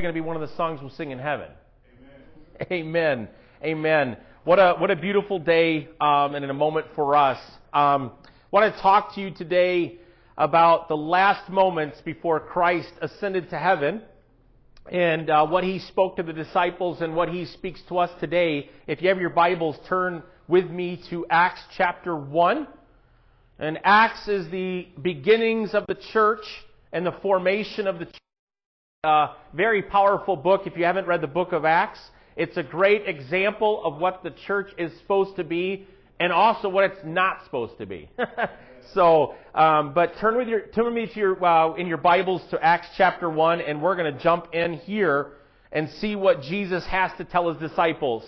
going to be one of the songs we'll sing in heaven. Amen. Amen. What a what a beautiful day um, and in a moment for us. Um, want to talk to you today about the last moments before Christ ascended to heaven and uh, what he spoke to the disciples and what he speaks to us today. If you have your Bibles, turn with me to Acts chapter 1. And Acts is the beginnings of the church and the formation of the church. Uh, very powerful book if you haven't read the book of Acts. It's a great example of what the church is supposed to be and also what it's not supposed to be. so, um, but turn with your turn with me to your uh, in your Bibles to Acts chapter one, and we're going to jump in here and see what Jesus has to tell his disciples.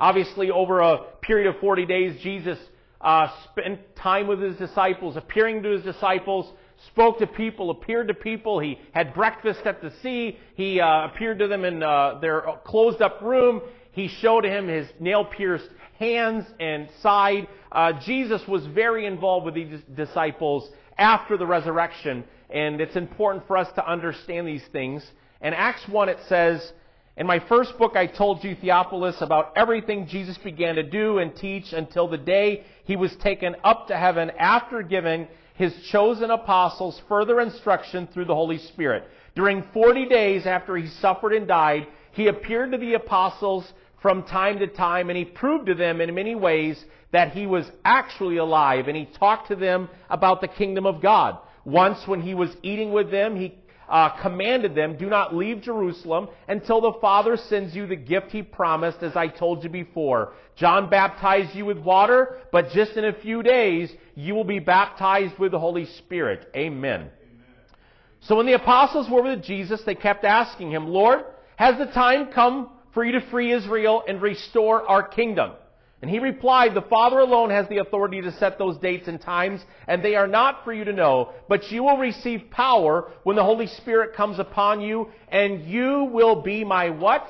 Obviously, over a period of 40 days, Jesus uh, spent time with his disciples, appearing to his disciples, spoke to people, appeared to people. He had breakfast at the sea. He uh, appeared to them in uh, their closed up room. He showed him his nail pierced hands and side. Uh, Jesus was very involved with these disciples after the resurrection, and it's important for us to understand these things. In Acts 1, it says, In my first book, I told you, Theophilus, about everything Jesus began to do and teach until the day he was taken up to heaven after giving his chosen apostles further instruction through the Holy Spirit. During 40 days after he suffered and died, he appeared to the apostles from time to time and he proved to them in many ways that he was actually alive and he talked to them about the kingdom of God. Once when he was eating with them, he uh, commanded them, do not leave Jerusalem until the Father sends you the gift he promised, as I told you before. John baptized you with water, but just in a few days, you will be baptized with the Holy Spirit. Amen. Amen. So when the apostles were with Jesus, they kept asking him, Lord, has the time come for you to free Israel and restore our kingdom? And he replied, The Father alone has the authority to set those dates and times, and they are not for you to know, but you will receive power when the Holy Spirit comes upon you, and you will be my what?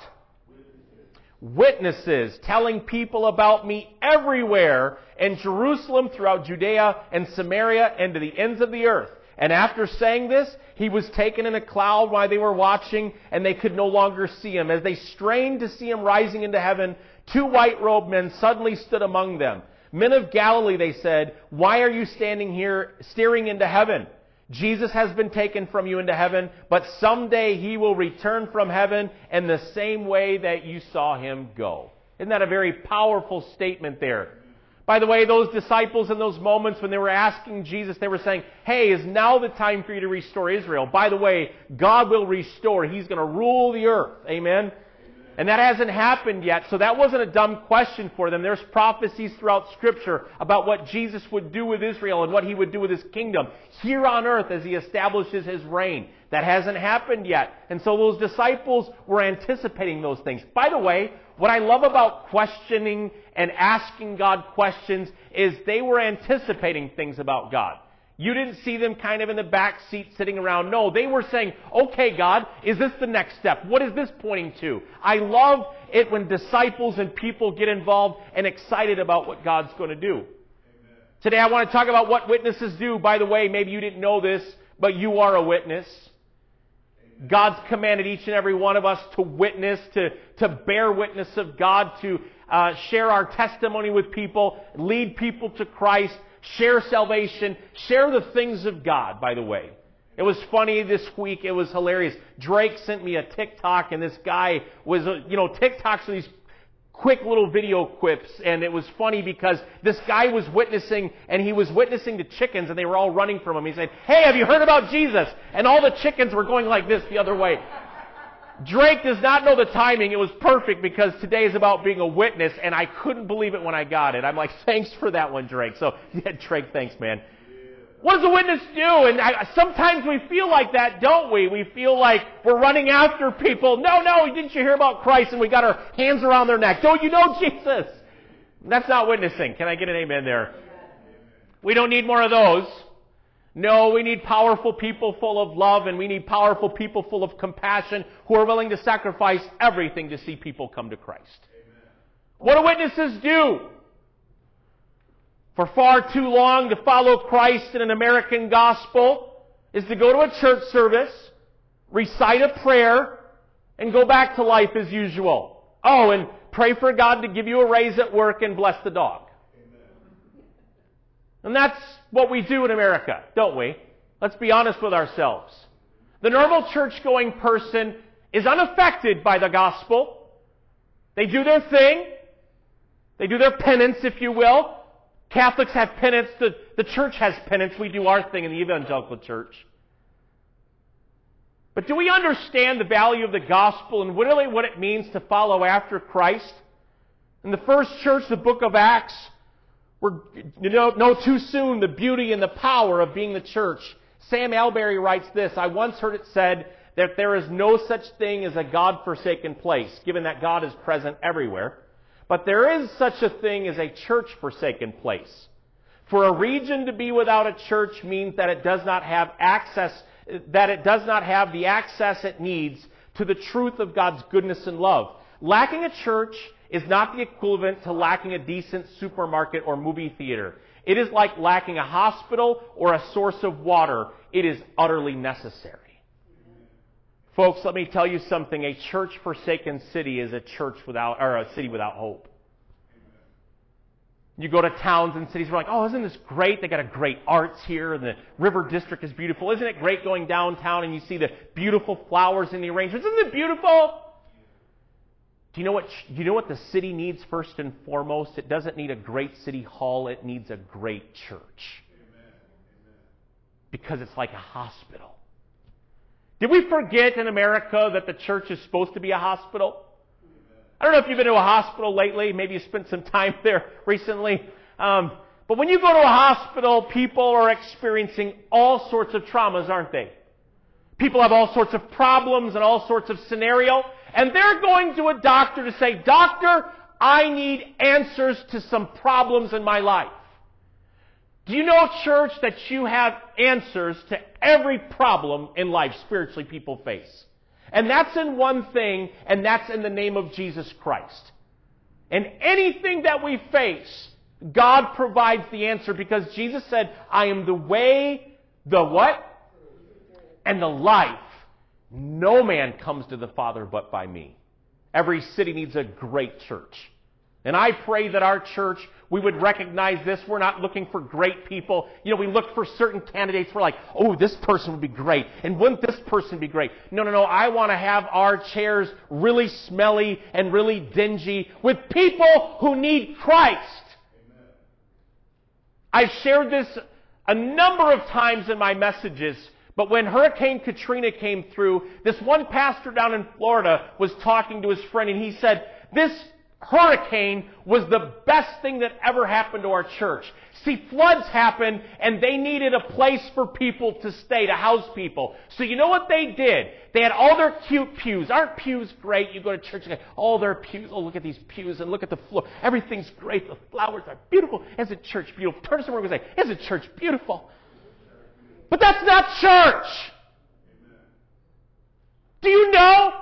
Witnesses, telling people about me everywhere in Jerusalem, throughout Judea and Samaria, and to the ends of the earth. And after saying this, he was taken in a cloud while they were watching, and they could no longer see him. As they strained to see him rising into heaven, Two white robed men suddenly stood among them. Men of Galilee, they said, why are you standing here staring into heaven? Jesus has been taken from you into heaven, but someday he will return from heaven in the same way that you saw him go. Isn't that a very powerful statement there? By the way, those disciples in those moments when they were asking Jesus, they were saying, Hey, is now the time for you to restore Israel? By the way, God will restore. He's going to rule the earth. Amen? And that hasn't happened yet, so that wasn't a dumb question for them. There's prophecies throughout Scripture about what Jesus would do with Israel and what he would do with his kingdom here on earth as he establishes his reign. That hasn't happened yet. And so those disciples were anticipating those things. By the way, what I love about questioning and asking God questions is they were anticipating things about God. You didn't see them kind of in the back seat sitting around. No, they were saying, okay, God, is this the next step? What is this pointing to? I love it when disciples and people get involved and excited about what God's going to do. Amen. Today I want to talk about what witnesses do. By the way, maybe you didn't know this, but you are a witness. God's commanded each and every one of us to witness, to, to bear witness of God, to uh, share our testimony with people, lead people to Christ, share salvation, share the things of God, by the way. It was funny this week. It was hilarious. Drake sent me a TikTok and this guy was, uh, you know, TikToks are these quick little video quips and it was funny because this guy was witnessing and he was witnessing the chickens and they were all running from him. He said, Hey, have you heard about Jesus? And all the chickens were going like this the other way. Drake does not know the timing. It was perfect because today is about being a witness, and I couldn't believe it when I got it. I'm like, thanks for that one, Drake. So, yeah, Drake, thanks, man. What does a witness do? And I, sometimes we feel like that, don't we? We feel like we're running after people. No, no, didn't you hear about Christ? And we got our hands around their neck. Don't you know Jesus? That's not witnessing. Can I get an amen there? We don't need more of those. No, we need powerful people full of love and we need powerful people full of compassion who are willing to sacrifice everything to see people come to Christ. Amen. What do witnesses do? For far too long to follow Christ in an American gospel is to go to a church service, recite a prayer, and go back to life as usual. Oh, and pray for God to give you a raise at work and bless the dog. And that's what we do in America, don't we? Let's be honest with ourselves. The normal church going person is unaffected by the gospel. They do their thing. They do their penance, if you will. Catholics have penance. The, the church has penance. We do our thing in the evangelical church. But do we understand the value of the gospel and really what it means to follow after Christ? In the first church, the book of Acts, we're, you know, too soon the beauty and the power of being the church. Sam Allberry writes this, I once heard it said that there is no such thing as a God-forsaken place, given that God is present everywhere. But there is such a thing as a church-forsaken place. For a region to be without a church means that it does not have access that it does not have the access it needs to the truth of God's goodness and love. Lacking a church is not the equivalent to lacking a decent supermarket or movie theater. It is like lacking a hospital or a source of water. It is utterly necessary. Folks, let me tell you something. A church forsaken city is a church without, or a city without hope. You go to towns and cities, we're like, oh, isn't this great? They got a great arts here, and the river district is beautiful. Isn't it great going downtown and you see the beautiful flowers in the arrangements? Isn't it beautiful? Do you know what, do you know what the city needs first and foremost? It doesn't need a great city hall, it needs a great church. Because it's like a hospital. Did we forget in America that the church is supposed to be a hospital? I don't know if you've been to a hospital lately. Maybe you spent some time there recently. Um, but when you go to a hospital, people are experiencing all sorts of traumas, aren't they? People have all sorts of problems and all sorts of scenario, and they're going to a doctor to say, Doctor, I need answers to some problems in my life. Do you know, church, that you have answers to every problem in life spiritually people face? And that's in one thing, and that's in the name of Jesus Christ. And anything that we face, God provides the answer because Jesus said, I am the way, the what? And the life. No man comes to the Father but by me. Every city needs a great church. And I pray that our church, we would recognize this. We're not looking for great people. You know, we look for certain candidates. We're like, oh, this person would be great. And wouldn't this person be great? No, no, no. I want to have our chairs really smelly and really dingy with people who need Christ. Amen. I've shared this a number of times in my messages. But when Hurricane Katrina came through, this one pastor down in Florida was talking to his friend and he said, this hurricane was the best thing that ever happened to our church. See, floods happened and they needed a place for people to stay, to house people. So you know what they did? They had all their cute pews. Aren't pews great? You go to church and all their pews. Oh, look at these pews and look at the floor. Everything's great. The flowers are beautiful. Isn't church beautiful? Turn to someone and say, isn't church beautiful? But that's not church. Do you know?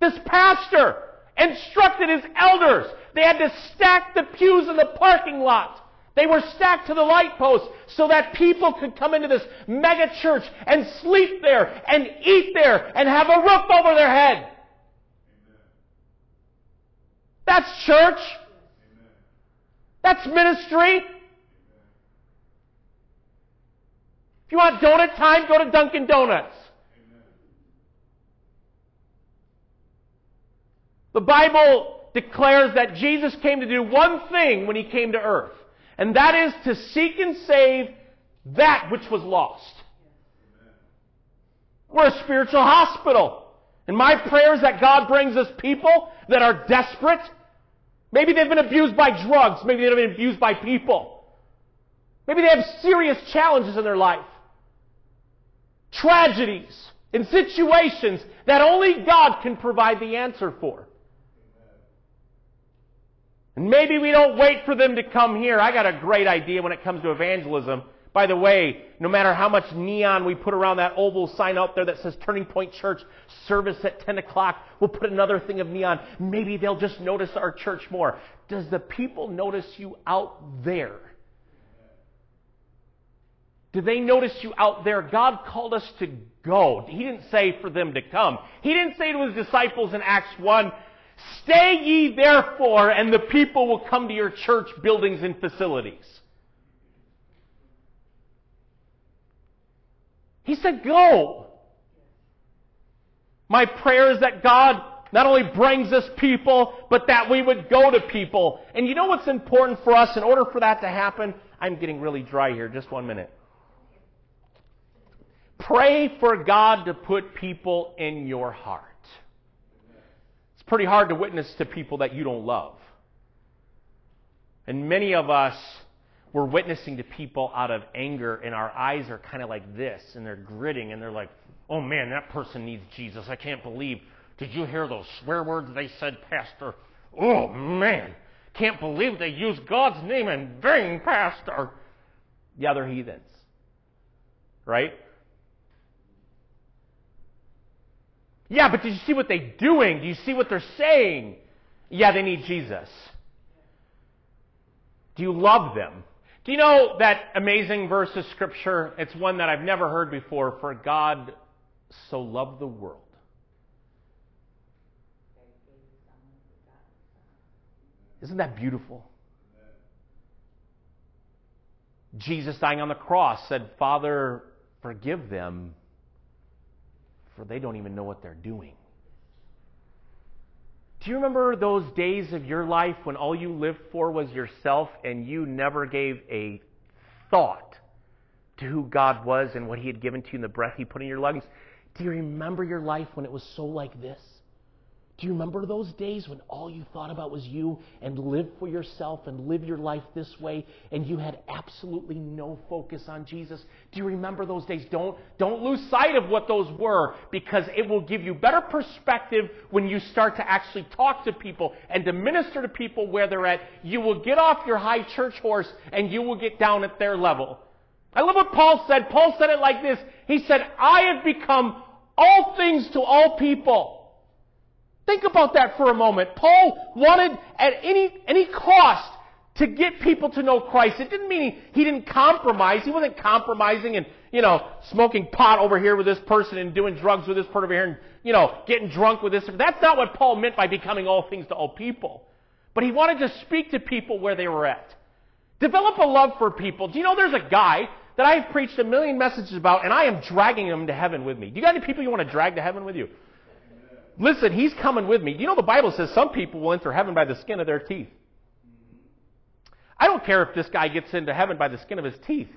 This pastor, instructed his elders. They had to stack the pews in the parking lot. They were stacked to the light post so that people could come into this mega church and sleep there and eat there and have a roof over their head. That's church. That's ministry. If you want donut time, go to Dunkin' Donuts. The Bible declares that Jesus came to do one thing when he came to earth, and that is to seek and save that which was lost. We're a spiritual hospital. And my prayer is that God brings us people that are desperate. Maybe they've been abused by drugs. Maybe they've been abused by people. Maybe they have serious challenges in their life. Tragedies and situations that only God can provide the answer for. And maybe we don't wait for them to come here. I got a great idea when it comes to evangelism. By the way, no matter how much neon we put around that oval sign out there that says Turning Point Church service at 10 o'clock, we'll put another thing of neon. Maybe they'll just notice our church more. Does the people notice you out there? Did they notice you out there? God called us to go. He didn't say for them to come. He didn't say to his disciples in Acts 1, Stay ye therefore, and the people will come to your church buildings and facilities. He said, Go. My prayer is that God not only brings us people, but that we would go to people. And you know what's important for us in order for that to happen? I'm getting really dry here. Just one minute. Pray for God to put people in your heart. It's pretty hard to witness to people that you don't love. And many of us, we're witnessing to people out of anger, and our eyes are kind of like this, and they're gritting, and they're like, oh man, that person needs Jesus. I can't believe. Did you hear those swear words they said, Pastor? Oh man, can't believe they used God's name in vain, Pastor. Yeah, they're heathens. Right? Yeah, but did you see what they're doing? Do you see what they're saying? Yeah, they need Jesus. Do you love them? Do you know that amazing verse of Scripture? It's one that I've never heard before. For God so loved the world. Isn't that beautiful? Jesus dying on the cross said, Father, forgive them, for they don't even know what they're doing. Do you remember those days of your life when all you lived for was yourself and you never gave a thought to who God was and what He had given to you and the breath He put in your lungs? Do you remember your life when it was so like this? Do you remember those days when all you thought about was you and live for yourself and live your life this way and you had absolutely no focus on Jesus? Do you remember those days? Don't, don't lose sight of what those were because it will give you better perspective when you start to actually talk to people and to minister to people where they're at. You will get off your high church horse and you will get down at their level. I love what Paul said. Paul said it like this. He said, I have become all things to all people. Think about that for a moment. Paul wanted at any, any cost to get people to know Christ. It didn't mean he, he didn't compromise. He wasn't compromising and, you know, smoking pot over here with this person and doing drugs with this person over here and, you know, getting drunk with this. That's not what Paul meant by becoming all things to all people. But he wanted to speak to people where they were at. Develop a love for people. Do you know there's a guy that I've preached a million messages about and I am dragging him to heaven with me? Do you got any people you want to drag to heaven with you? Listen, he's coming with me. You know the Bible says some people will enter heaven by the skin of their teeth. I don't care if this guy gets into heaven by the skin of his teeth.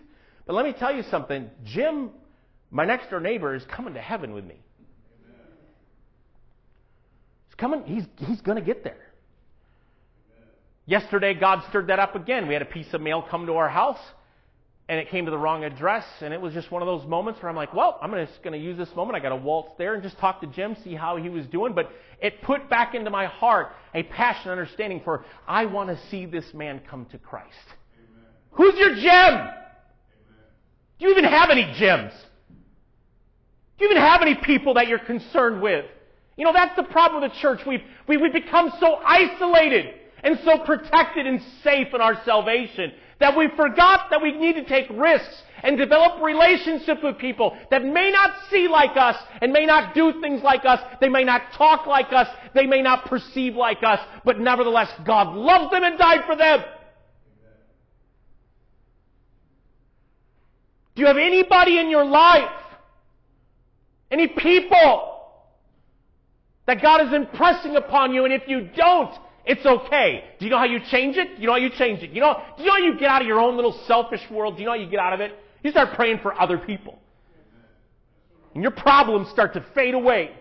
But let me tell you something. Jim, my next door neighbor, is coming to heaven with me. He's coming, he's, he's going to get there. Yesterday, God stirred that up again. We had a piece of mail come to our house and it came to the wrong address, and it was just one of those moments where I'm like, well, I'm just going to use this moment. I got to waltz there and just talk to Jim, see how he was doing. But it put back into my heart a passion, understanding for I want to see this man come to Christ. Amen. Who's your Jim? Do you even have any Jims? Do you even have any people that you're concerned with? You know, that's the problem with the church. We've, we, have we have become so isolated and so protected and safe in our salvation that we forgot that we need to take risks and develop relationships with people that may not see like us and may not do things like us. They may not talk like us. They may not perceive like us. But nevertheless, God loves them and died for them. Do you have anybody in your life? Any people that God is impressing upon you? And if you don't, it's okay. Do you know how you change it? You know how you change it? You know, do you know how you get out of your own little selfish world? Do you know how you get out of it? You start praying for other people. And your problems start to fade away.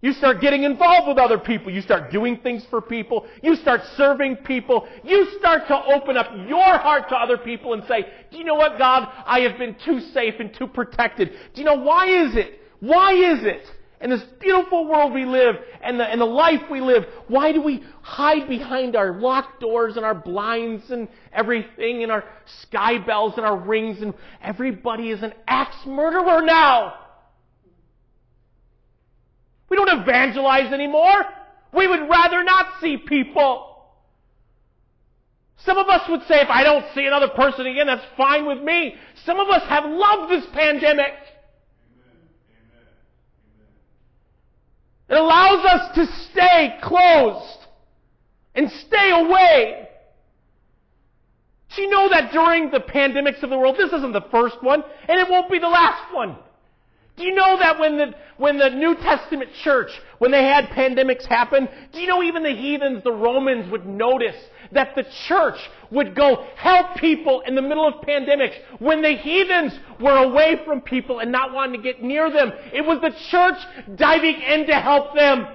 You start getting involved with other people. You start doing things for people. You start serving people. You start to open up your heart to other people and say, do you know what, God? I have been too safe and too protected. Do you know why is it? Why is it in this beautiful world we live and the, and the life we live, why do we hide behind our locked doors and our blinds and everything and our SkyBells and our rings and everybody is an axe murderer now? We don't evangelize anymore. We would rather not see people. Some of us would say, if I don't see another person again, that's fine with me. Some of us have loved this pandemic. It allows us to stay closed and stay away. Do you know that during the pandemics of the world, this isn't the first one, and it won't be the last one. Do you know that when the, when the New Testament church, when they had pandemics happen, do you know even the heathens, the Romans would notice that the church would go help people in the middle of pandemics when the heathens were away from people and not wanting to get near them. It was the church diving in to help them.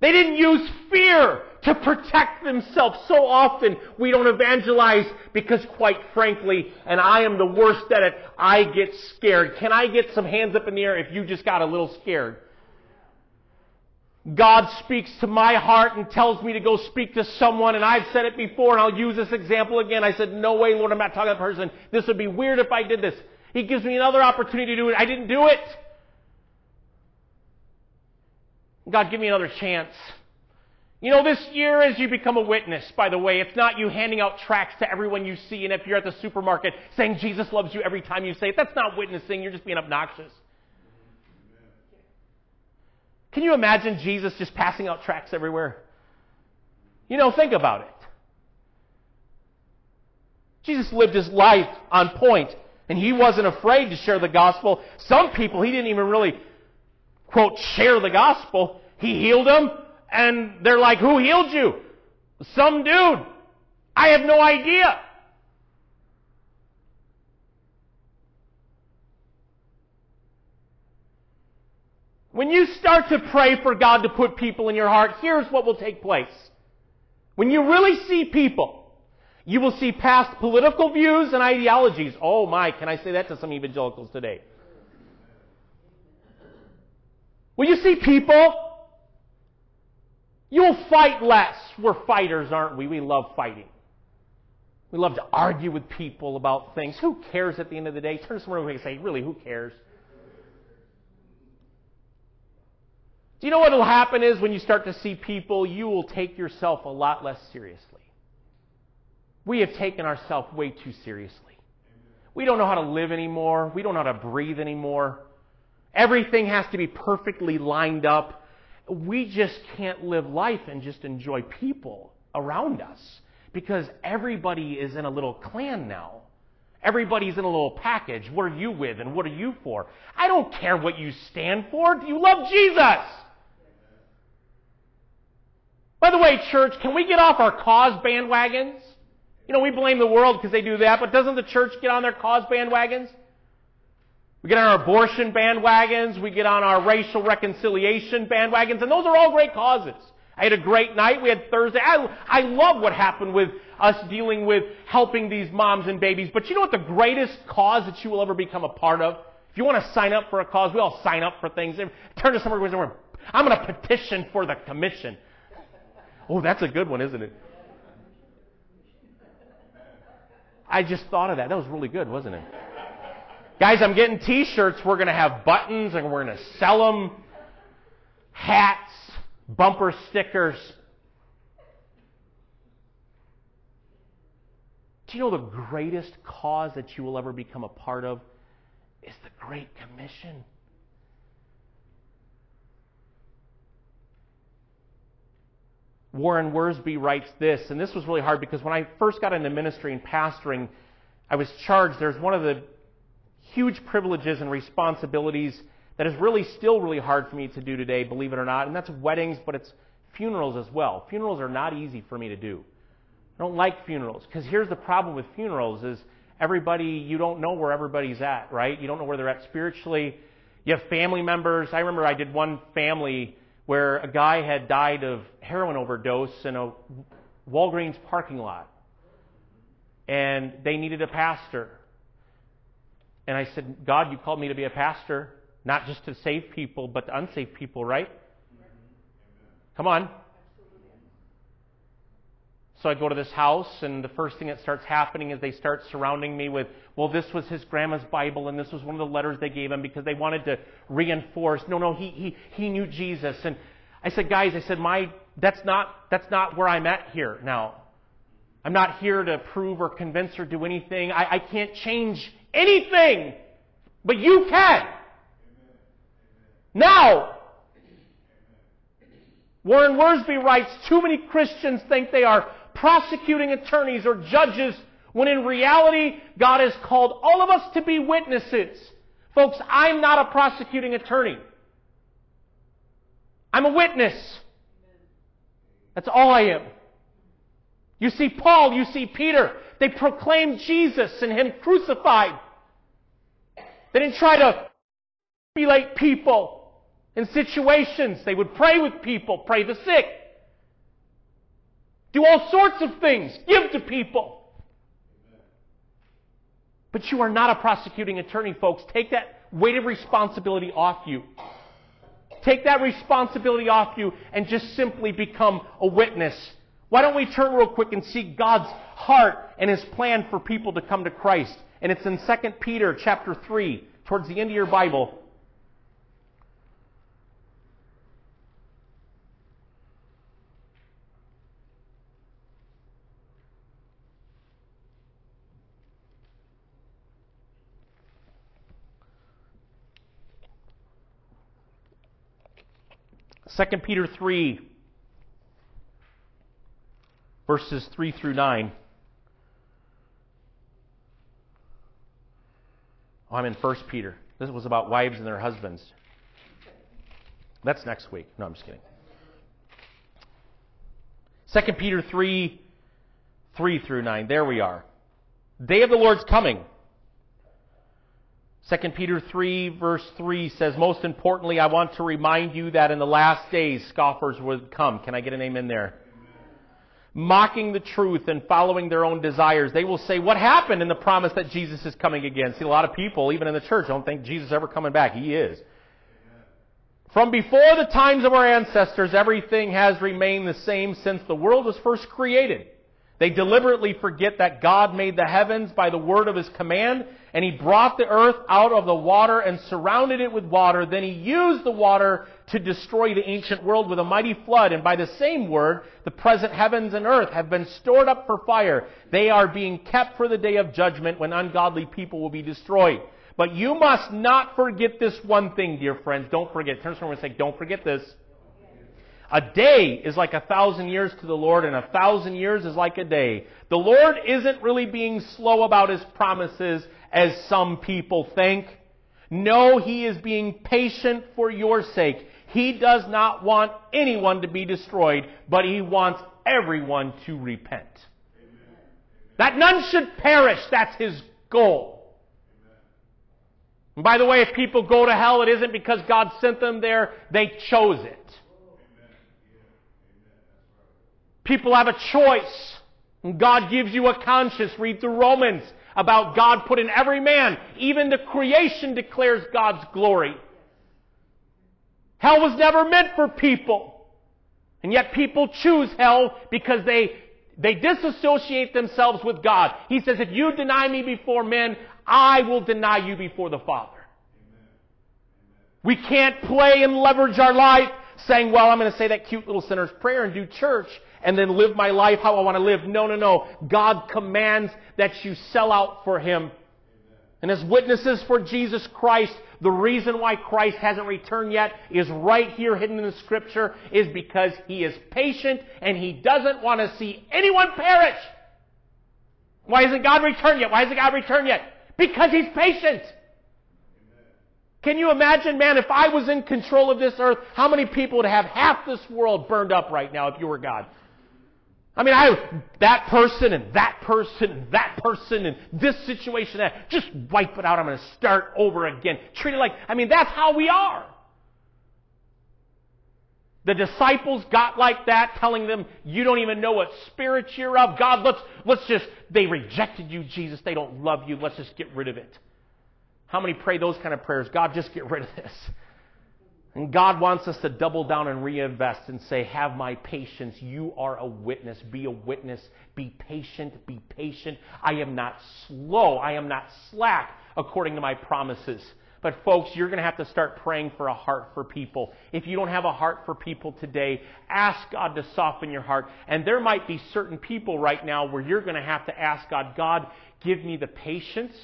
They didn't use fear to protect themselves. So often we don't evangelize because quite frankly, and I am the worst at it, I get scared. Can I get some hands up in the air if you just got a little scared? God speaks to my heart and tells me to go speak to someone, and I've said it before, and I'll use this example again. I said, no way, Lord, I'm not talking to that person. This would be weird if I did this. He gives me another opportunity to do it. I didn't do it. God, give me another chance. You know, this year as you become a witness, by the way, it's not you handing out tracts to everyone you see, and if you're at the supermarket saying Jesus loves you every time you say it, that's not witnessing, you're just being obnoxious. Can you imagine Jesus just passing out tracts everywhere? You know, think about it. Jesus lived his life on point, and he wasn't afraid to share the gospel. Some people, he didn't even really, quote, share the gospel. He healed them, and they're like, who healed you? Some dude. I have no idea. When you start to pray for God to put people in your heart, here's what will take place. When you really see people, you will see past political views and ideologies. Oh my, can I say that to some evangelicals today? When you see people, You'll fight less. We're fighters, aren't we? We love fighting. We love to argue with people about things. Who cares at the end of the day? Turn to someone and say, really, who cares? Do you know what will happen is when you start to see people, you will take yourself a lot less seriously. We have taken ourselves way too seriously. We don't know how to live anymore. We don't know how to breathe anymore. Everything has to be perfectly lined up we just can't live life and just enjoy people around us because everybody is in a little clan now. Everybody's in a little package. What are you with and what are you for? I don't care what you stand for. Do you love Jesus? By the way, church, can we get off our cause bandwagons? You know, we blame the world because they do that, but doesn't the church get on their cause bandwagons? We get on our abortion bandwagons, we get on our racial reconciliation bandwagons, and those are all great causes. I had a great night. We had Thursday. I, I love what happened with us dealing with helping these moms and babies. But you know what the greatest cause that you will ever become a part of? If you want to sign up for a cause, we all sign up for things. Turn to someone and I'm going to petition for the commission. Oh, that's a good one, isn't it? I just thought of that. That was really good, wasn't it? Guys, I'm getting t-shirts. We're going to have buttons and we're going to sell them. Hats, bumper stickers. Do you know the greatest cause that you will ever become a part of is the Great Commission? Warren Wiersbe writes this, and this was really hard because when I first got into ministry and pastoring, I was charged. There's one of the huge privileges and responsibilities that is really still really hard for me to do today, believe it or not. And that's weddings, but it's funerals as well. Funerals are not easy for me to do. I don't like funerals because here's the problem with funerals is everybody, you don't know where everybody's at, right? You don't know where they're at spiritually. You have family members. I remember I did one family where a guy had died of heroin overdose in a Walgreens parking lot. And they needed a pastor. And I said, God, you called me to be a pastor, not just to save people, but to unsave people, right? Come on. So I go to this house, and the first thing that starts happening is they start surrounding me with, well, this was his grandma's Bible, and this was one of the letters they gave him because they wanted to reinforce, no, no, he, he, he knew Jesus. And I said, guys, I said, my that's not, that's not where I'm at here now. I'm not here to prove or convince or do anything. I, I can't change anything, but you can. Now, Warren Wiersbe writes, too many Christians think they are prosecuting attorneys or judges when in reality, God has called all of us to be witnesses. Folks, I'm not a prosecuting attorney. I'm a witness. That's all I am. You see Paul, you see Peter. They proclaimed Jesus and Him crucified. They didn't try to manipulate people in situations. They would pray with people, pray the sick, do all sorts of things, give to people. But you are not a prosecuting attorney, folks. Take that weight of responsibility off you. Take that responsibility off you and just simply become a witness. Why don't we turn real quick and see God's heart and His plan for people to come to Christ? And it's in 2 Peter chapter 3, towards the end of your Bible. 2 Peter 3, verses 3 through 9. Oh, I'm in 1 Peter. This was about wives and their husbands. That's next week. No, I'm just kidding. 2 Peter 3, 3 through 9. There we are. Day of the Lord's coming. 2 Peter 3 verse 3 says, Most importantly, I want to remind you that in the last days scoffers would come. Can I get a name in there? Mocking the truth and following their own desires. They will say, what happened in the promise that Jesus is coming again? See, a lot of people, even in the church, don't think Jesus is ever coming back. He is. From before the times of our ancestors, everything has remained the same since the world was first created. They deliberately forget that God made the heavens by the word of his command, and he brought the earth out of the water and surrounded it with water. Then he used the water to destroy the ancient world with a mighty flood, and by the same word, the present heavens and earth have been stored up for fire. They are being kept for the day of judgment when ungodly people will be destroyed. But you must not forget this one thing, dear friends. Don't forget. Turn to someone and say, don't forget this. A day is like a thousand years to the Lord, and a thousand years is like a day. The Lord isn't really being slow about His promises as some people think. No, He is being patient for your sake. He does not want anyone to be destroyed, but He wants everyone to repent. Amen. That none should perish, that's His goal. By the way, if people go to hell, it isn't because God sent them there, they chose it. People have a choice. God gives you a conscience. Read through Romans about God put in every man. Even the creation declares God's glory. Hell was never meant for people. And yet people choose hell because they, they disassociate themselves with God. He says, if you deny me before men, I will deny you before the Father. We can't play and leverage our life saying, well, I'm going to say that cute little sinner's prayer and do church and then live my life how I want to live. No, no, no. God commands that you sell out for Him. And as witnesses for Jesus Christ, the reason why Christ hasn't returned yet is right here hidden in the scripture is because He is patient and He doesn't want to see anyone perish. Why hasn't God returned yet? Why hasn't God returned yet? Because He's patient. Can you imagine, man, if I was in control of this earth, how many people would have half this world burned up right now if you were God? I mean, I that person and that person and that person and this situation, that just wipe it out. I'm going to start over again. Treat it like, I mean, that's how we are. The disciples got like that, telling them, you don't even know what spirit you're of. God, let's, let's just, they rejected you, Jesus. They don't love you. Let's just get rid of it. How many pray those kind of prayers? God, just get rid of this. And God wants us to double down and reinvest and say, Have my patience. You are a witness. Be a witness. Be patient. Be patient. I am not slow. I am not slack according to my promises. But folks, you're going to have to start praying for a heart for people. If you don't have a heart for people today, ask God to soften your heart. And there might be certain people right now where you're going to have to ask God, God, give me the patience,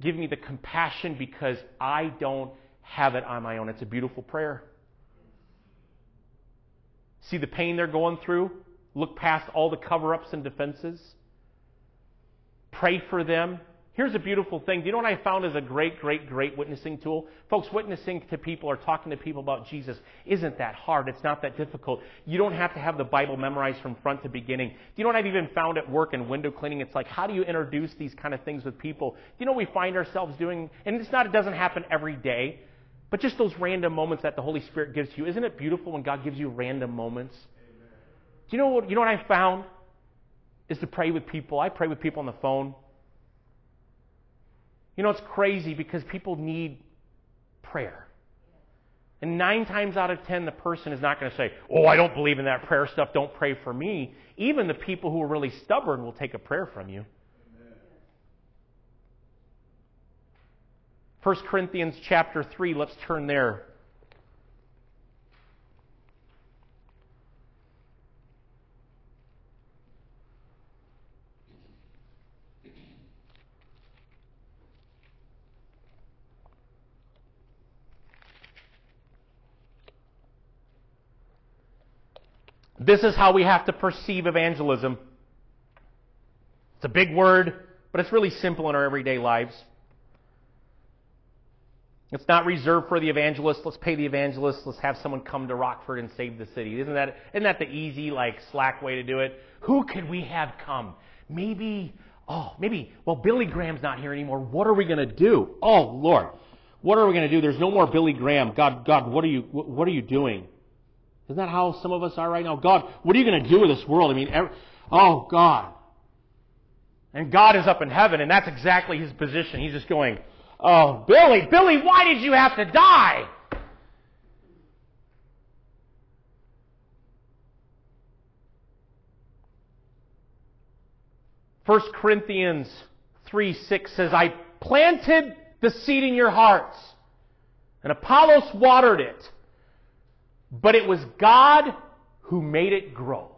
give me the compassion because I don't have it on my own. It's a beautiful prayer. See the pain they're going through? Look past all the cover ups and defenses. Pray for them. Here's a beautiful thing. Do you know what I found is a great, great, great witnessing tool? Folks, witnessing to people or talking to people about Jesus isn't that hard. It's not that difficult. You don't have to have the Bible memorized from front to beginning. Do you know what I've even found at work in window cleaning? It's like, how do you introduce these kind of things with people? Do you know what we find ourselves doing? And it's not, it doesn't happen every day, but just those random moments that the Holy Spirit gives you. Isn't it beautiful when God gives you random moments? Amen. Do you know what, you know what I found? Is to pray with people. I pray with people on the phone. You know, it's crazy because people need prayer. And nine times out of ten, the person is not going to say, Oh, I don't believe in that prayer stuff. Don't pray for me. Even the people who are really stubborn will take a prayer from you. 1 Corinthians chapter 3, let's turn there. This is how we have to perceive evangelism. It's a big word, but it's really simple in our everyday lives. It's not reserved for the evangelist. Let's pay the evangelist. Let's have someone come to Rockford and save the city. Isn't that, isn't that the easy, like, slack way to do it? Who could we have come? Maybe, oh, maybe, well, Billy Graham's not here anymore. What are we going to do? Oh, Lord. What are we going to do? There's no more Billy Graham. God, God, what are you, what are you doing? Isn't that how some of us are right now? God, what are you going to do with this world? I mean, every, oh, God. And God is up in heaven, and that's exactly his position. He's just going, oh, Billy, Billy, why did you have to die? First Corinthians 3 6 says, I planted the seed in your hearts, and Apollos watered it but it was God who made it grow.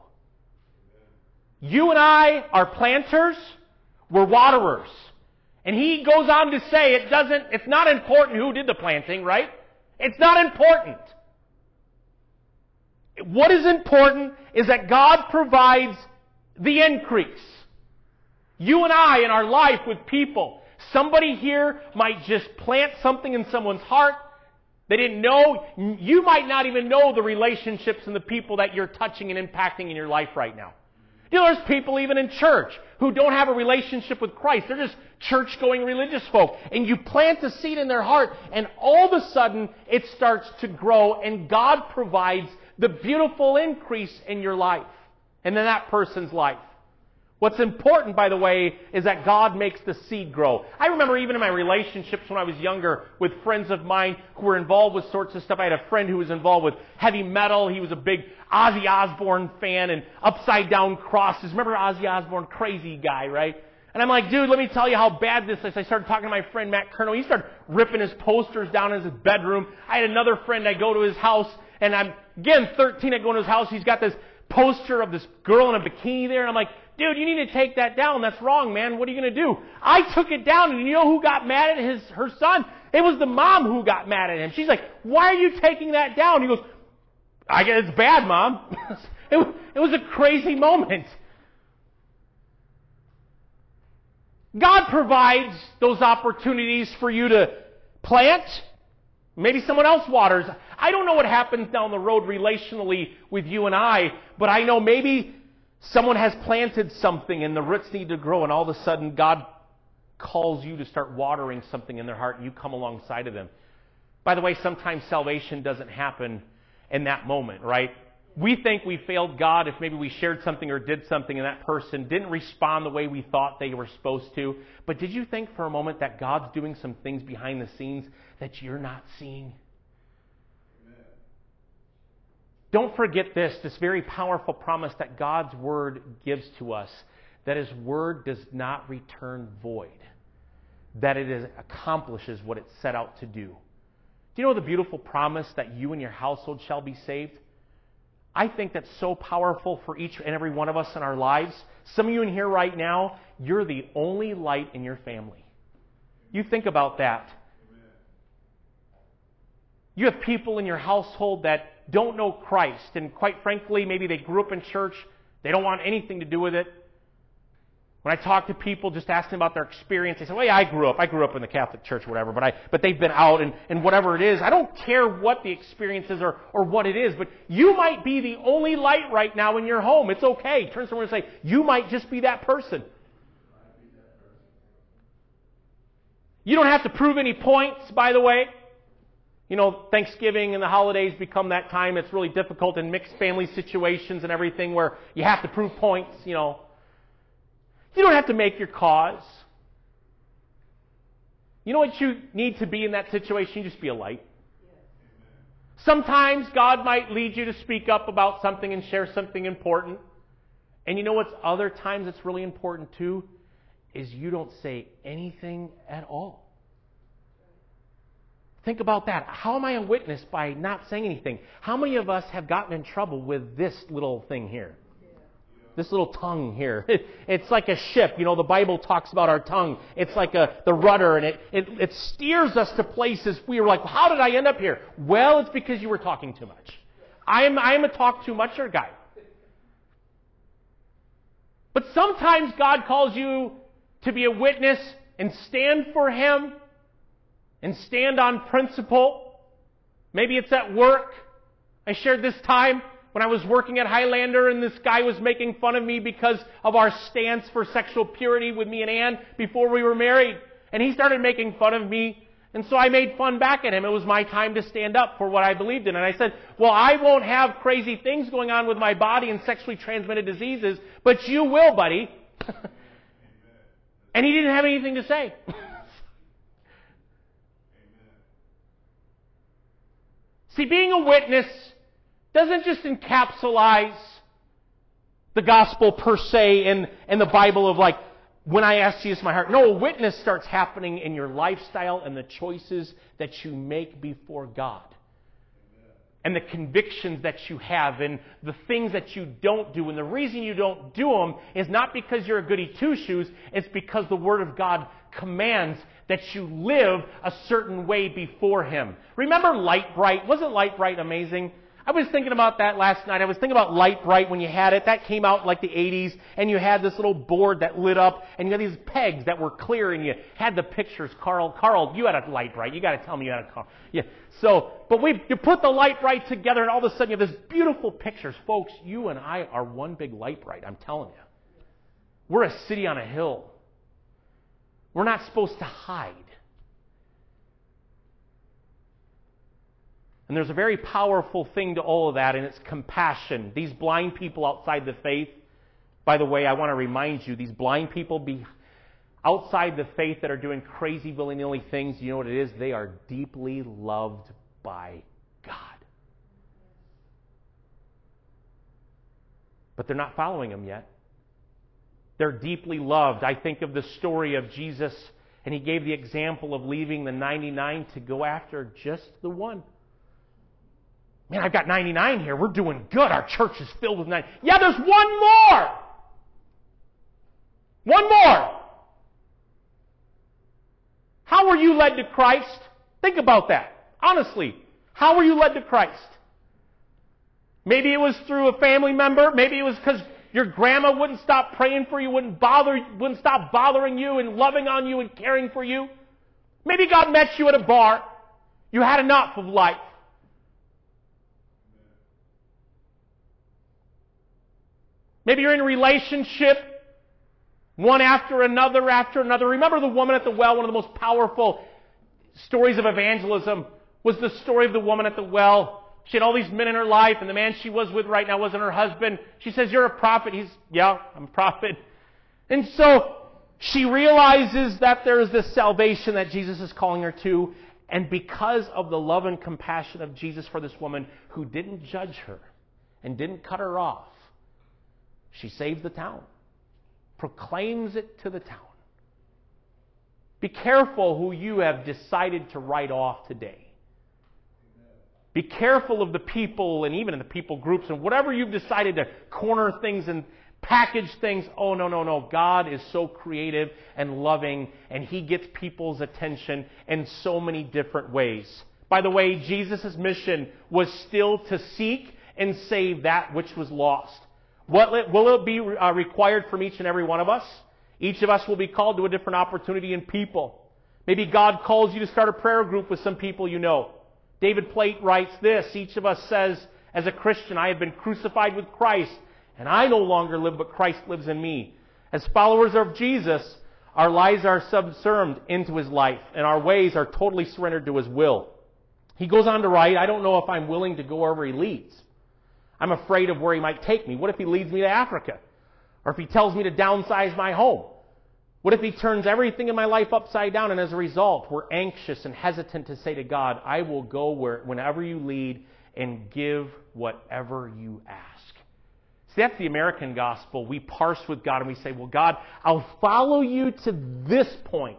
You and I are planters, we're waterers. And he goes on to say it doesn't, it's not important who did the planting, right? It's not important. What is important is that God provides the increase. You and I in our life with people, somebody here might just plant something in someone's heart they didn't know, you might not even know the relationships and the people that you're touching and impacting in your life right now. You know, there's people even in church who don't have a relationship with Christ. They're just church going religious folk. And you plant a seed in their heart, and all of a sudden it starts to grow, and God provides the beautiful increase in your life and in that person's life. What's important, by the way, is that God makes the seed grow. I remember even in my relationships when I was younger with friends of mine who were involved with sorts of stuff. I had a friend who was involved with heavy metal. He was a big Ozzy Osbourne fan and upside down crosses. Remember Ozzy Osbourne? Crazy guy, right? And I'm like, dude, let me tell you how bad this is. I started talking to my friend Matt Kerno. He started ripping his posters down in his bedroom. I had another friend, I go to his house, and I'm, again, 13, I go to his house. He's got this poster of this girl in a bikini there, and I'm like, dude, you need to take that down. That's wrong, man. What are you going to do? I took it down, and you know who got mad at his her son? It was the mom who got mad at him. She's like, "Why are you taking that down?" He goes, "I guess it's bad, mom." it, it was a crazy moment. God provides those opportunities for you to plant. Maybe someone else waters. I don't know what happens down the road relationally with you and I, but I know maybe Someone has planted something and the roots need to grow, and all of a sudden God calls you to start watering something in their heart, and you come alongside of them. By the way, sometimes salvation doesn't happen in that moment, right? We think we failed God if maybe we shared something or did something and that person didn't respond the way we thought they were supposed to. But did you think for a moment that God's doing some things behind the scenes that you're not seeing? Don't forget this, this very powerful promise that God's Word gives to us that His Word does not return void. that it is, accomplishes what it set out to do. Do you know the beautiful promise that you and your household shall be saved? I think that's so powerful for each and every one of us in our lives. Some of you in here right now, you're the only light in your family. You think about that. You have people in your household that don't know Christ, and quite frankly, maybe they grew up in church, they don't want anything to do with it. When I talk to people, just ask them about their experience, they say, well, yeah, I grew up. I grew up in the Catholic Church whatever, but, I, but they've been out and, and whatever it is. I don't care what the experience is or, or what it is, but you might be the only light right now in your home. It's okay. Turn to someone and say, you might just be that person. You don't have to prove any points, by the way. You know, Thanksgiving and the holidays become that time. It's really difficult in mixed family situations and everything where you have to prove points, you know. You don't have to make your cause. You know what you need to be in that situation? You just be a light. Sometimes God might lead you to speak up about something and share something important. And you know what's other times it's really important too? Is you don't say anything at all. Think about that. How am I a witness by not saying anything? How many of us have gotten in trouble with this little thing here? this little tongue here. it's like a ship. You know, the Bible talks about our tongue. It's like a, the rudder, and it, it, it steers us to places we are like, how did I end up here? Well, it's because you were talking too much. I am, I am a talk too mucher guy. But sometimes God calls you to be a witness and stand for Him and stand on principle. Maybe it's at work. I shared this time when I was working at Highlander and this guy was making fun of me because of our stance for sexual purity with me and Ann before we were married. And he started making fun of me. And so I made fun back at him. It was my time to stand up for what I believed in. And I said, well, I won't have crazy things going on with my body and sexually transmitted diseases, but you will, buddy. and he didn't have anything to say. See, being a witness doesn't just encapsulate the gospel per se in, in the Bible of like, when I ask Jesus my heart. No, a witness starts happening in your lifestyle and the choices that you make before God. And the convictions that you have and the things that you don't do. And the reason you don't do them is not because you're a goody two shoes, it's because the Word of God commands that you live a certain way before Him. Remember Lite-Brite? Wasn't Lite-Brite amazing? I was thinking about that last night. I was thinking about Lite-Brite when you had it. That came out in like the 80s, and you had this little board that lit up, and you had these pegs that were clear, and you had the pictures. Carl, Carl, you had a Lite-Brite. You got to tell me you had a Carl. Yeah. So, but we you put the Lite-Brite together, and all of a sudden you have this beautiful pictures, folks. You and I are one big Lite-Brite. I'm telling you. We're a city on a hill. We're not supposed to hide. And there's a very powerful thing to all of that, and it's compassion. These blind people outside the faith, by the way, I want to remind you, these blind people be outside the faith that are doing crazy, willy nilly things, you know what it is? They are deeply loved by God. But they're not following Him yet. They're deeply loved. I think of the story of Jesus, and He gave the example of leaving the 99 to go after just the one. Man, I've got 99 here. We're doing good. Our church is filled with 99. Yeah, there's one more. One more. How were you led to Christ? Think about that. Honestly, how were you led to Christ? Maybe it was through a family member. Maybe it was because your grandma wouldn't stop praying for you, wouldn't bother, wouldn't stop bothering you and loving on you and caring for you. Maybe God met you at a bar. You had enough of life. Maybe you're in relationship, one after another after another. Remember the woman at the well, one of the most powerful stories of evangelism was the story of the woman at the well. She had all these men in her life, and the man she was with right now wasn't her husband. She says, You're a prophet. He's, Yeah, I'm a prophet. And so she realizes that there is this salvation that Jesus is calling her to. And because of the love and compassion of Jesus for this woman who didn't judge her and didn't cut her off, she saves the town, proclaims it to the town. Be careful who you have decided to write off today. Be careful of the people and even in the people groups and whatever you've decided to corner things and package things. Oh, no, no, no. God is so creative and loving, and He gets people's attention in so many different ways. By the way, Jesus' mission was still to seek and save that which was lost. What will it be uh, required from each and every one of us? Each of us will be called to a different opportunity and people. Maybe God calls you to start a prayer group with some people you know. David Platt writes this Each of us says, as a Christian, I have been crucified with Christ, and I no longer live, but Christ lives in me. As followers of Jesus, our lives are subsumed into his life, and our ways are totally surrendered to his will. He goes on to write, I don't know if I'm willing to go wherever he leads. I'm afraid of where he might take me. What if he leads me to Africa? Or if he tells me to downsize my home? What if he turns everything in my life upside down and as a result, we're anxious and hesitant to say to God, I will go where, whenever you lead and give whatever you ask. See, that's the American gospel. We parse with God and we say, well, God, I'll follow you to this point.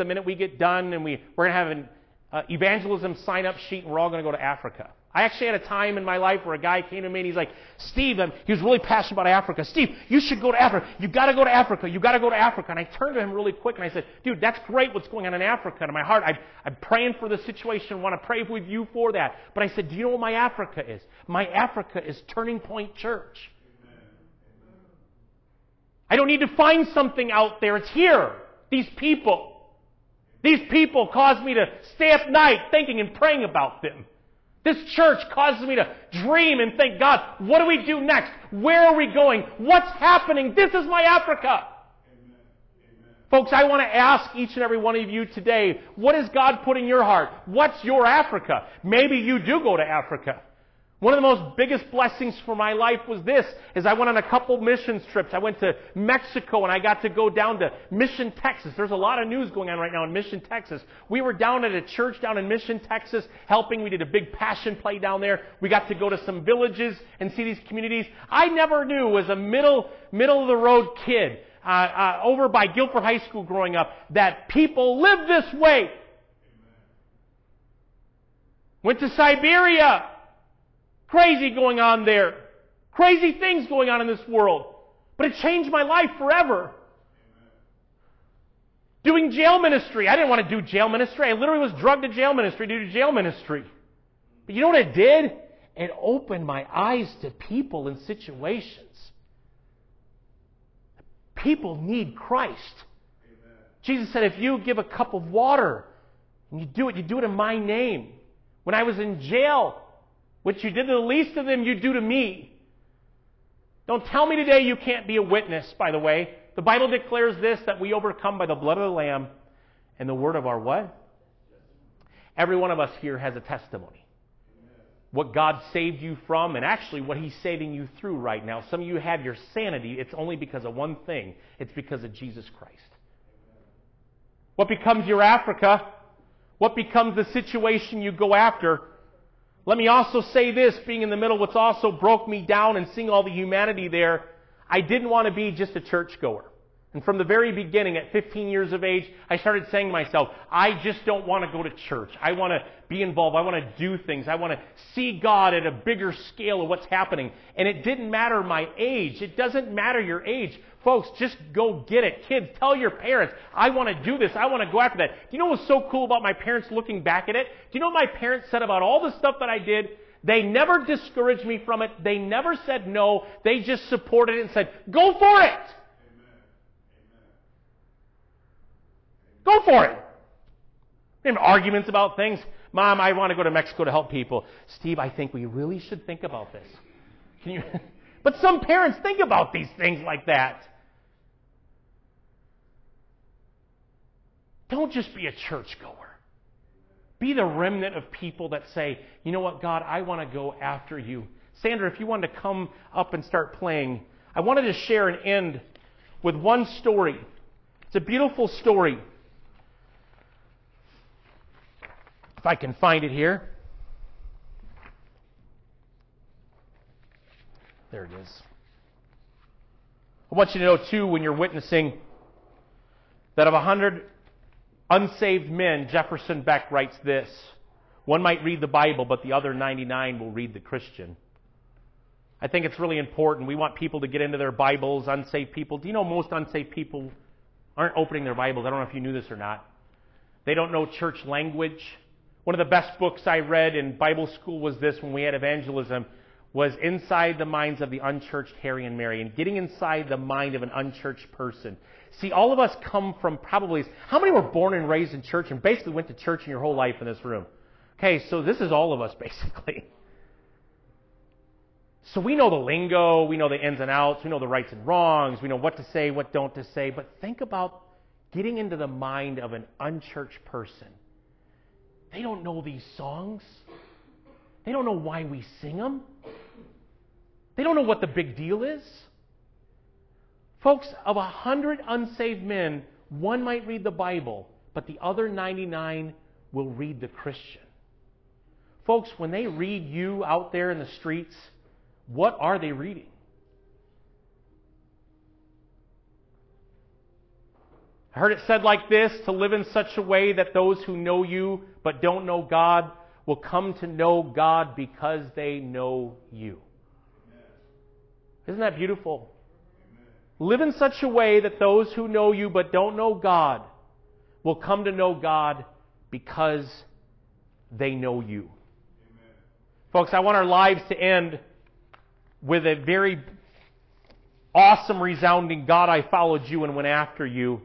The minute we get done and we, we're going to have an uh, evangelism sign up sheet and we're all going to go to Africa. I actually had a time in my life where a guy came to me and he's like, Steve, um, he was really passionate about Africa. Steve, you should go to Africa. You gotta go to Africa. You gotta go to Africa. And I turned to him really quick and I said, dude, that's great what's going on in Africa. And in my heart, I, I'm praying for the situation, want to pray with you for that. But I said, do you know what my Africa is? My Africa is Turning Point Church. I don't need to find something out there. It's here. These people. These people cause me to stay up night thinking and praying about them. This church causes me to dream and think, God, what do we do next? Where are we going? What's happening? This is my Africa. Amen. Amen. Folks, I want to ask each and every one of you today, what has God put in your heart? What's your Africa? Maybe you do go to Africa. One of the most biggest blessings for my life was this, is I went on a couple missions trips. I went to Mexico and I got to go down to Mission, Texas. There's a lot of news going on right now in Mission, Texas. We were down at a church down in Mission, Texas, helping. We did a big passion play down there. We got to go to some villages and see these communities. I never knew as a middle, middle of the road kid, uh, uh, over by Guilford High School growing up, that people live this way. Went to Siberia. Crazy going on there. Crazy things going on in this world. But it changed my life forever. Doing jail ministry. I didn't want to do jail ministry. I literally was drugged to jail ministry due to jail ministry. But you know what it did? It opened my eyes to people and situations. People need Christ. Amen. Jesus said, if you give a cup of water and you do it, you do it in my name. When I was in jail, what you did to the least of them, you do to me. Don't tell me today you can't be a witness, by the way. The Bible declares this that we overcome by the blood of the Lamb and the word of our what? Every one of us here has a testimony. What God saved you from, and actually what He's saving you through right now. Some of you have your sanity. It's only because of one thing it's because of Jesus Christ. What becomes your Africa? What becomes the situation you go after? Let me also say this, being in the middle, what's also broke me down and seeing all the humanity there, I didn't want to be just a churchgoer. And from the very beginning, at 15 years of age, I started saying to myself, I just don't want to go to church. I want to be involved. I want to do things. I want to see God at a bigger scale of what's happening. And it didn't matter my age. It doesn't matter your age. Folks, just go get it. Kids, tell your parents, I want to do this. I want to go after that. Do you know what's so cool about my parents looking back at it? Do you know what my parents said about all the stuff that I did? They never discouraged me from it. They never said no. They just supported it and said, go for it. Go for it. We have arguments about things. Mom, I want to go to Mexico to help people. Steve, I think we really should think about this. Can you? but some parents think about these things like that. Don't just be a churchgoer. Be the remnant of people that say, you know what, God, I want to go after you. Sandra, if you wanted to come up and start playing, I wanted to share and end with one story. It's a beautiful story. If I can find it here. There it is. I want you to know, too, when you're witnessing, that of a hundred unsaved men, Jefferson Bethke writes this one might read the Bible, but the other 99 will read the Christian. I think it's really important. We want people to get into their Bibles, unsaved people. Do you know most unsaved people aren't opening their Bibles? I don't know if you knew this or not. They don't know church language. One of the best books I read in Bible school was this when we had evangelism was Inside the Minds of the Unchurched Harry and Mary and getting inside the mind of an unchurched person. See, all of us come from probably, how many were born and raised in church and basically went to church in your whole life in this room? Okay, so this is all of us basically. So we know the lingo, we know the ins and outs, we know the rights and wrongs, we know what to say, what don't to say, but think about getting into the mind of an unchurched person. They don't know these songs. They don't know why we sing them. They don't know what the big deal is. Folks, of a hundred unsaved men, one might read the Bible, but the other 99 will read the Christian. Folks, when they read you out there in the streets, what are they reading? I heard it said like this to live in such a way that those who know you but don't know God will come to know God because they know you. Isn't that beautiful? Live in such a way that those who know you but don't know God will come to know God because they know you. Amen. Folks, I want our lives to end with a very awesome, resounding God, I followed you and went after you.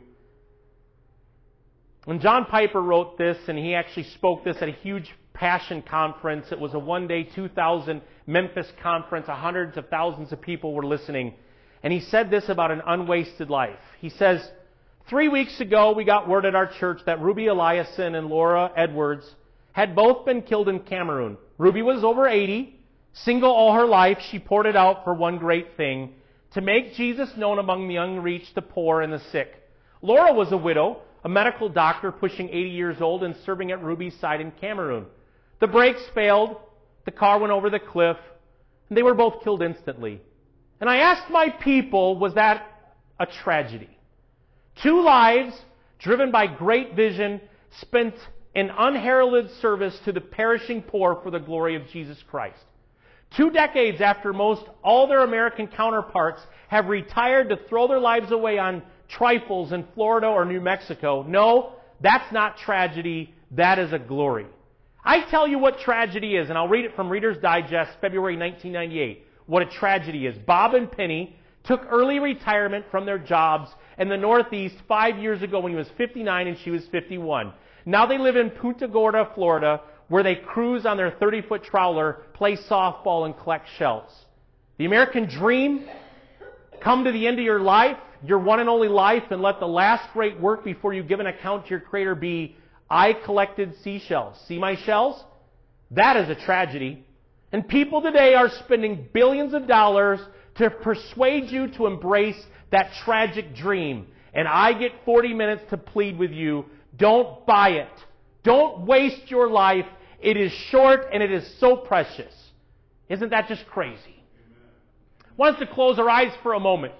When John Piper wrote this, and he actually spoke this at a huge Passion Conference, it was a one day, 2,000 Memphis conference, hundreds of thousands of people were listening. And he said this about an unwasted life. He says, Three weeks ago, we got word at our church that Ruby Eliason and Laura Edwards had both been killed in Cameroon. Ruby was over 80. Single all her life, she poured it out for one great thing to make Jesus known among the unreached, the poor, and the sick. Laura was a widow, a medical doctor pushing 80 years old and serving at Ruby's side in Cameroon. The brakes failed, the car went over the cliff, and they were both killed instantly. And I asked my people, was that a tragedy? Two lives driven by great vision spent in unheralded service to the perishing poor for the glory of Jesus Christ. Two decades after most all their American counterparts have retired to throw their lives away on trifles in Florida or New Mexico. No, that's not tragedy. That is a glory. I tell you what tragedy is, and I'll read it from Reader's Digest, February 1998. What a tragedy is. Bob and Penny took early retirement from their jobs in the Northeast five years ago when he was 59 and she was 51. Now they live in Punta Gorda, Florida, where they cruise on their 30 foot trawler, play softball, and collect shells. The American dream come to the end of your life, your one and only life, and let the last great work before you give an account to your Creator be I collected seashells. See my shells? That is a tragedy. And people today are spending billions of dollars to persuade you to embrace that tragic dream. And I get 40 minutes to plead with you. Don't buy it. Don't waste your life. It is short and it is so precious. Isn't that just crazy? I want us to close our eyes for a moment.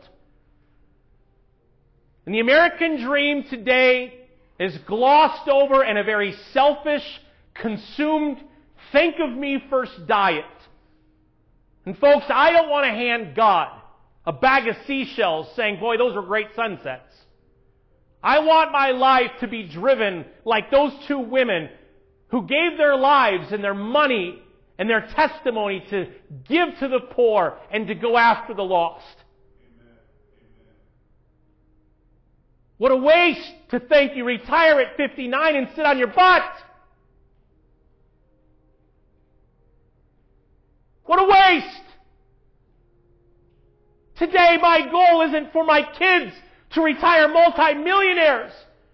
And the American dream today is glossed over in a very selfish, consumed, think of me first diet. And folks, I don't want to hand God a bag of seashells saying, boy, those were great sunsets. I want my life to be driven like those two women who gave their lives and their money and their testimony to give to the poor and to go after the lost. What a waste to think you retire at 59 and sit on your butt. What a waste. Today my goal isn't for my kids to retire multimillionaires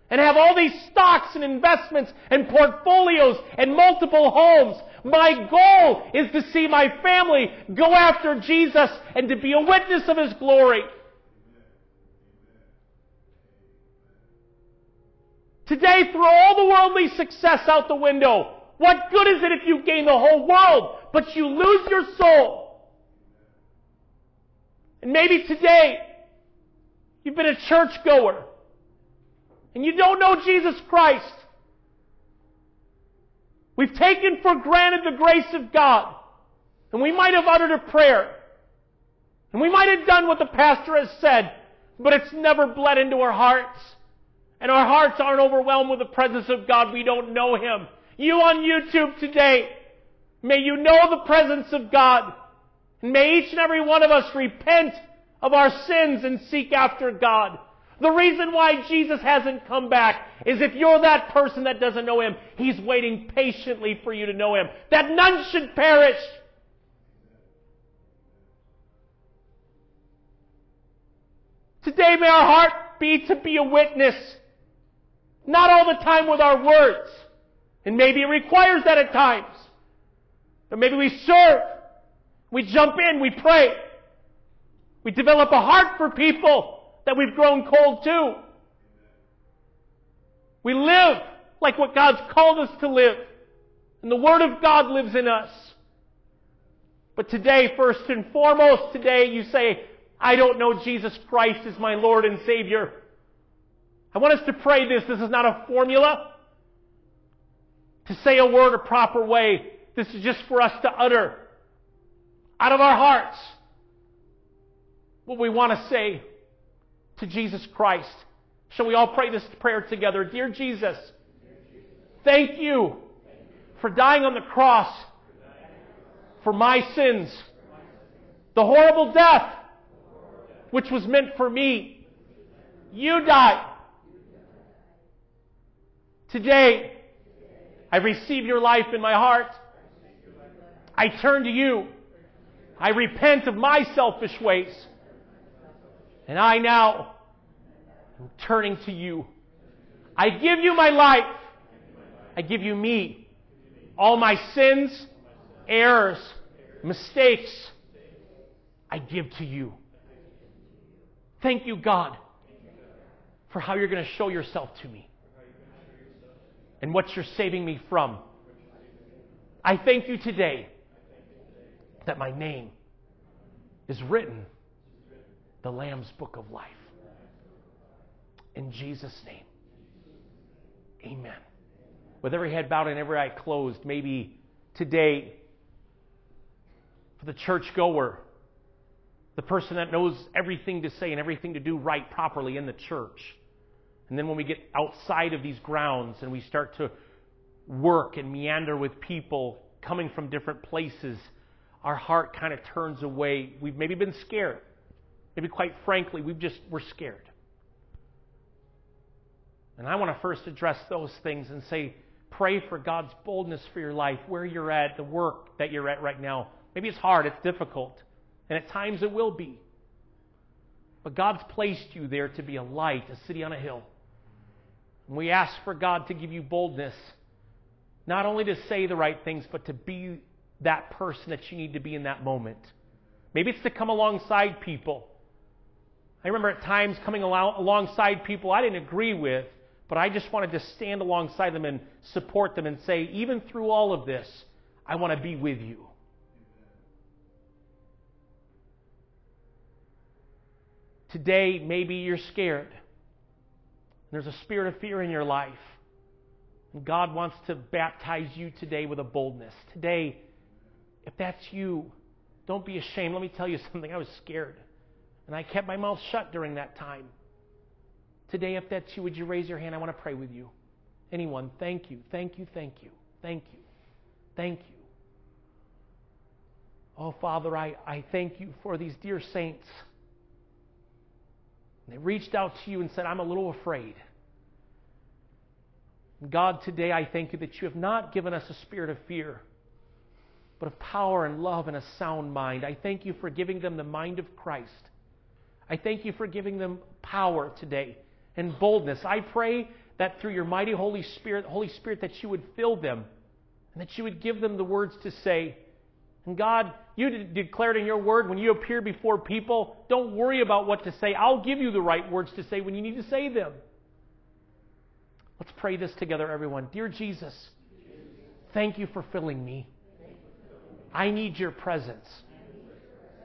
and have all these stocks and investments and portfolios and multiple homes. My goal is to see my family go after Jesus and to be a witness of His glory. Today, throw all the worldly success out the window. What good is it if you gain the whole world, but you lose your soul? And maybe today, You've been a churchgoer. And you don't know Jesus Christ. We've taken for granted the grace of God. And we might have uttered a prayer. And we might have done what the pastor has said, but it's never bled into our hearts. And our hearts aren't overwhelmed with the presence of God. We don't know Him. You on YouTube today, may you know the presence of God. And may each and every one of us repent of our sins and seek after God. The reason why Jesus hasn't come back is if you're that person that doesn't know Him, He's waiting patiently for you to know Him. That none should perish. Today may our heart be to be a witness. Not all the time with our words. And maybe it requires that at times. But maybe we serve. We jump in, we pray. We develop a heart for people that we've grown cold to. We live like what God's called us to live. And the Word of God lives in us. But today, first and foremost, today you say, I don't know Jesus Christ as my Lord and Savior. I want us to pray this. This is not a formula to say a word a proper way. This is just for us to utter out of our hearts what we want to say to Jesus Christ. Shall we all pray this prayer together? Dear Jesus, thank you for dying on the cross for my sins. The horrible death which was meant for me. You died. Today, I receive your life in my heart. I turn to you. I repent of my selfish ways. And I now am turning to you. I give you my life. I give you me. All my sins, errors, mistakes, I give to you. Thank you, God, for how you're going to show yourself to me and what you're saving me from. I thank you today that my name is written the Lamb's book of life. In Jesus' name. Amen. With every head bowed and every eye closed, maybe today, for the churchgoer, the person that knows everything to say and everything to do right properly in the church. And then when we get outside of these grounds and we start to work and meander with people coming from different places, our heart kind of turns away. We've maybe been scared. Maybe quite frankly, we've just we're scared. And I want to first address those things and say, pray for God's boldness for your life, where you're at, the work that you're at right now. Maybe it's hard, it's difficult. And at times it will be. But God's placed you there to be a light, a city on a hill. And we ask for God to give you boldness, not only to say the right things, but to be that person that you need to be in that moment. Maybe it's to come alongside people. I remember at times coming alongside people I didn't agree with, but I just wanted to stand alongside them and support them and say, even through all of this, I want to be with you. Today, maybe you're scared. There's a spirit of fear in your life. And God wants to baptize you today with a boldness. Today, if that's you, don't be ashamed. Let me tell you something. I was scared. And I kept my mouth shut during that time. Today, if that's you, would you raise your hand? I want to pray with you. Anyone, thank you, thank you, thank you, thank you, thank you. Oh, Father, I, I thank you for these dear saints. They reached out to you and said, I'm a little afraid. God, today I thank you that you have not given us a spirit of fear, but of power and love and a sound mind. I thank you for giving them the mind of Christ. I thank you for giving them power today and boldness. I pray that through your mighty Holy Spirit, Holy Spirit, that you would fill them and that you would give them the words to say and God, you declared in your word when you appear before people, don't worry about what to say. I'll give you the right words to say when you need to say them. Let's pray this together, everyone. Dear Jesus, thank you for filling me. I need your presence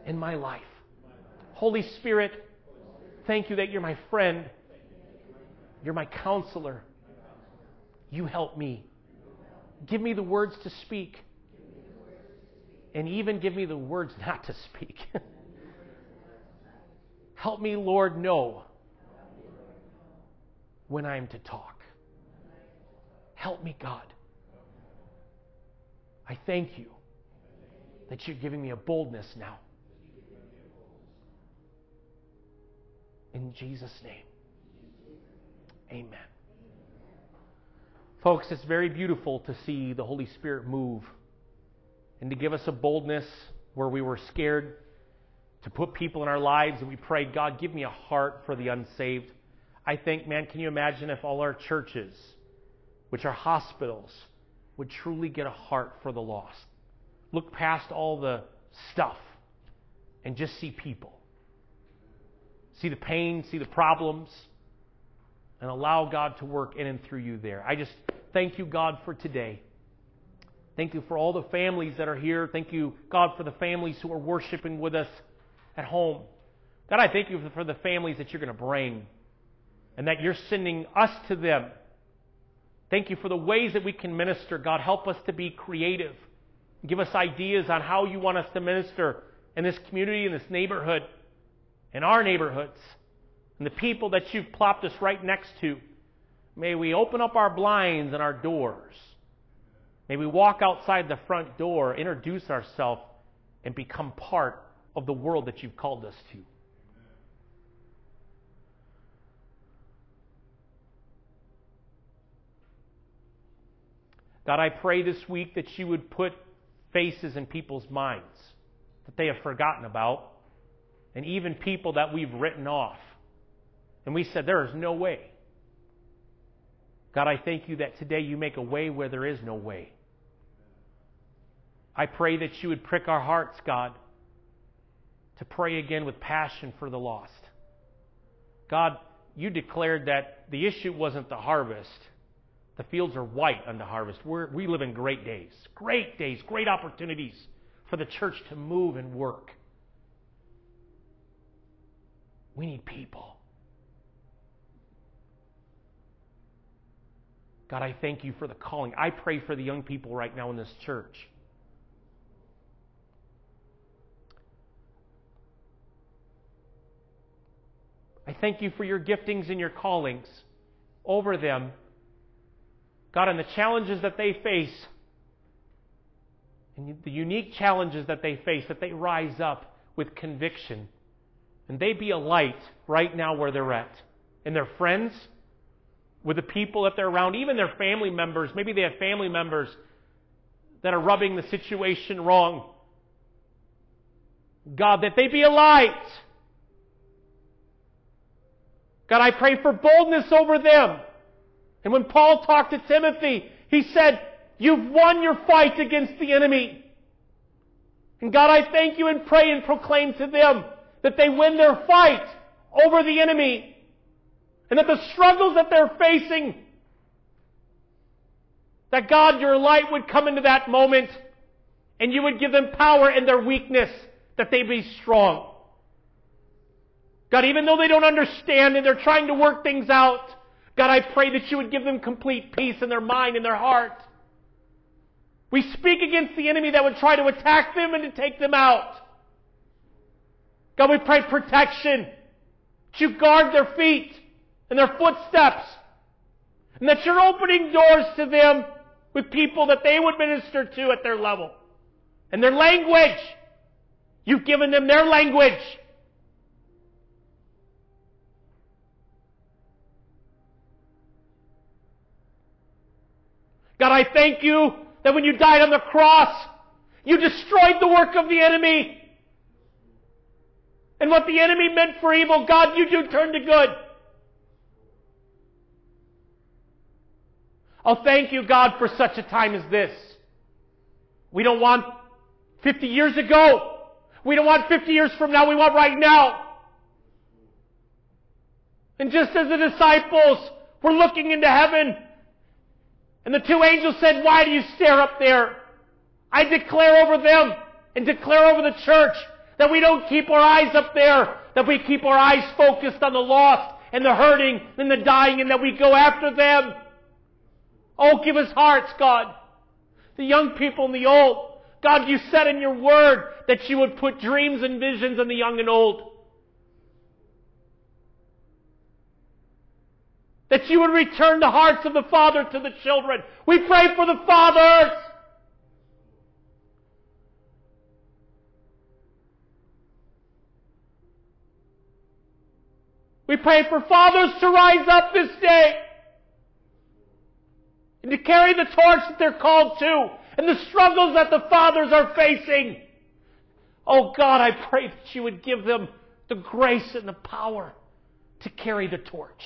in my life. Holy Spirit, thank you that you're my friend. You're my counselor. You help me. Give me the words to speak. And even give me the words not to speak. help me, Lord, know when I'm to talk. Help me, God. I thank you that you're giving me a boldness now. In Jesus' name. Amen. Folks, it's very beautiful to see the Holy Spirit move and to give us a boldness where we were scared to put people in our lives and we prayed, God, give me a heart for the unsaved. I think, man, can you imagine if all our churches, which are hospitals, would truly get a heart for the lost? Look past all the stuff and just see people. See the pain, see the problems, and allow God to work in and through you there. I just thank you, God, for today. Thank you for all the families that are here. Thank you, God, for the families who are worshiping with us at home. God, I thank you for the families that you're going to bring and that you're sending us to them. Thank you for the ways that we can minister. God, help us to be creative. Give us ideas on how you want us to minister in this community, in this neighborhood, in our neighborhoods, and the people that you've plopped us right next to. May we open up our blinds and our doors. May we walk outside the front door, introduce ourselves, and become part of the world that you've called us to. God, I pray this week that you would put faces in people's minds that they have forgotten about, and even people that we've written off. And we said, There is no way. God, I thank you that today you make a way where there is no way. I pray that you would prick our hearts, God, to pray again with passion for the lost. God, you declared that the issue wasn't the harvest. The fields are white unto harvest. We're, we live in great days, great days, great opportunities for the church to move and work. We need people. God, I thank you for the calling. I pray for the young people right now in this church. I thank you for your giftings and your callings over them God, and the challenges that they face, and the unique challenges that they face, that they rise up with conviction. And they be a light right now where they're at. And their friends, with the people that they're around, even their family members. Maybe they have family members that are rubbing the situation wrong. God, that they be a light. God, I pray for boldness over them. And when Paul talked to Timothy, he said, You've won your fight against the enemy. And God, I thank you and pray and proclaim to them that they win their fight over the enemy. And that the struggles that they're facing, that God, your light would come into that moment and you would give them power in their weakness, that they be strong. God, even though they don't understand and they're trying to work things out, God, I pray that you would give them complete peace in their mind and their heart. We speak against the enemy that would try to attack them and to take them out. God, we pray protection. That you guard their feet and their footsteps. And that you're opening doors to them with people that they would minister to at their level. And their language. You've given them their language. God, I thank you that when you died on the cross, you destroyed the work of the enemy. And what the enemy meant for evil, God, you do turn to good. Oh, thank you, God, for such a time as this. We don't want 50 years ago. We don't want 50 years from now. We want right now. And just as the disciples were looking into heaven and the two angels said, Why do you stare up there? I declare over them and declare over the church that we don't keep our eyes up there, that we keep our eyes focused on the lost and the hurting and the dying and that we go after them. Oh, give us hearts, God. The young people and the old. God, you said in your word that you would put dreams and visions in the young and old. That you would return the hearts of the father to the children. We pray for the fathers. We pray for fathers to rise up this day and to carry the torch that they're called to and the struggles that the fathers are facing. Oh God, I pray that you would give them the grace and the power to carry the torch.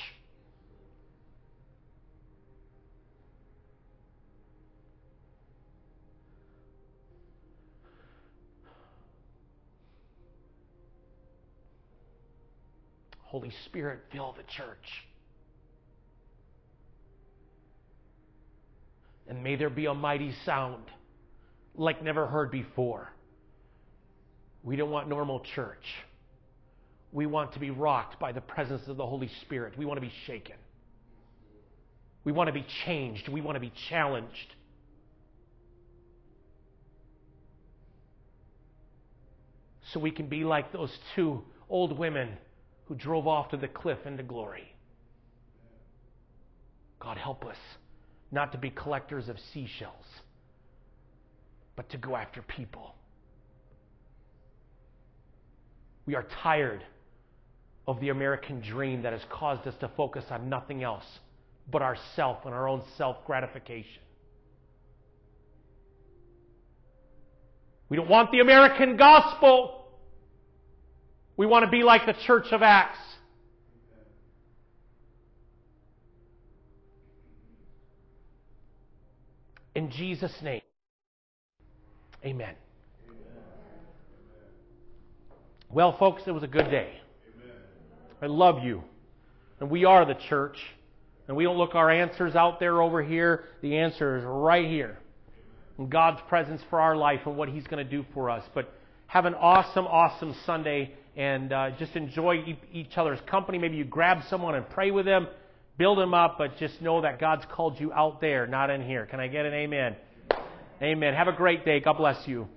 Holy Spirit, fill the church. And may there be a mighty sound like never heard before. We don't want normal church. We want to be rocked by the presence of the Holy Spirit. We want to be shaken. We want to be changed. We want to be challenged. So we can be like those two old women who drove off to the cliff into glory. God, help us not to be collectors of seashells, but to go after people. We are tired of the American dream that has caused us to focus on nothing else but ourself and our own self gratification. We don't want the American gospel. We want to be like the church of Acts. In Jesus' name. Amen. Well, folks, it was a good day. I love you. And we are the church. And we don't look our answers out there over here. The answer is right here. In God's presence for our life and what He's going to do for us. But have an awesome, awesome Sunday and uh, just enjoy each other's company. Maybe you grab someone and pray with them, build them up, but just know that God's called you out there, not in here. Can I get an amen? Amen. Have a great day. God bless you.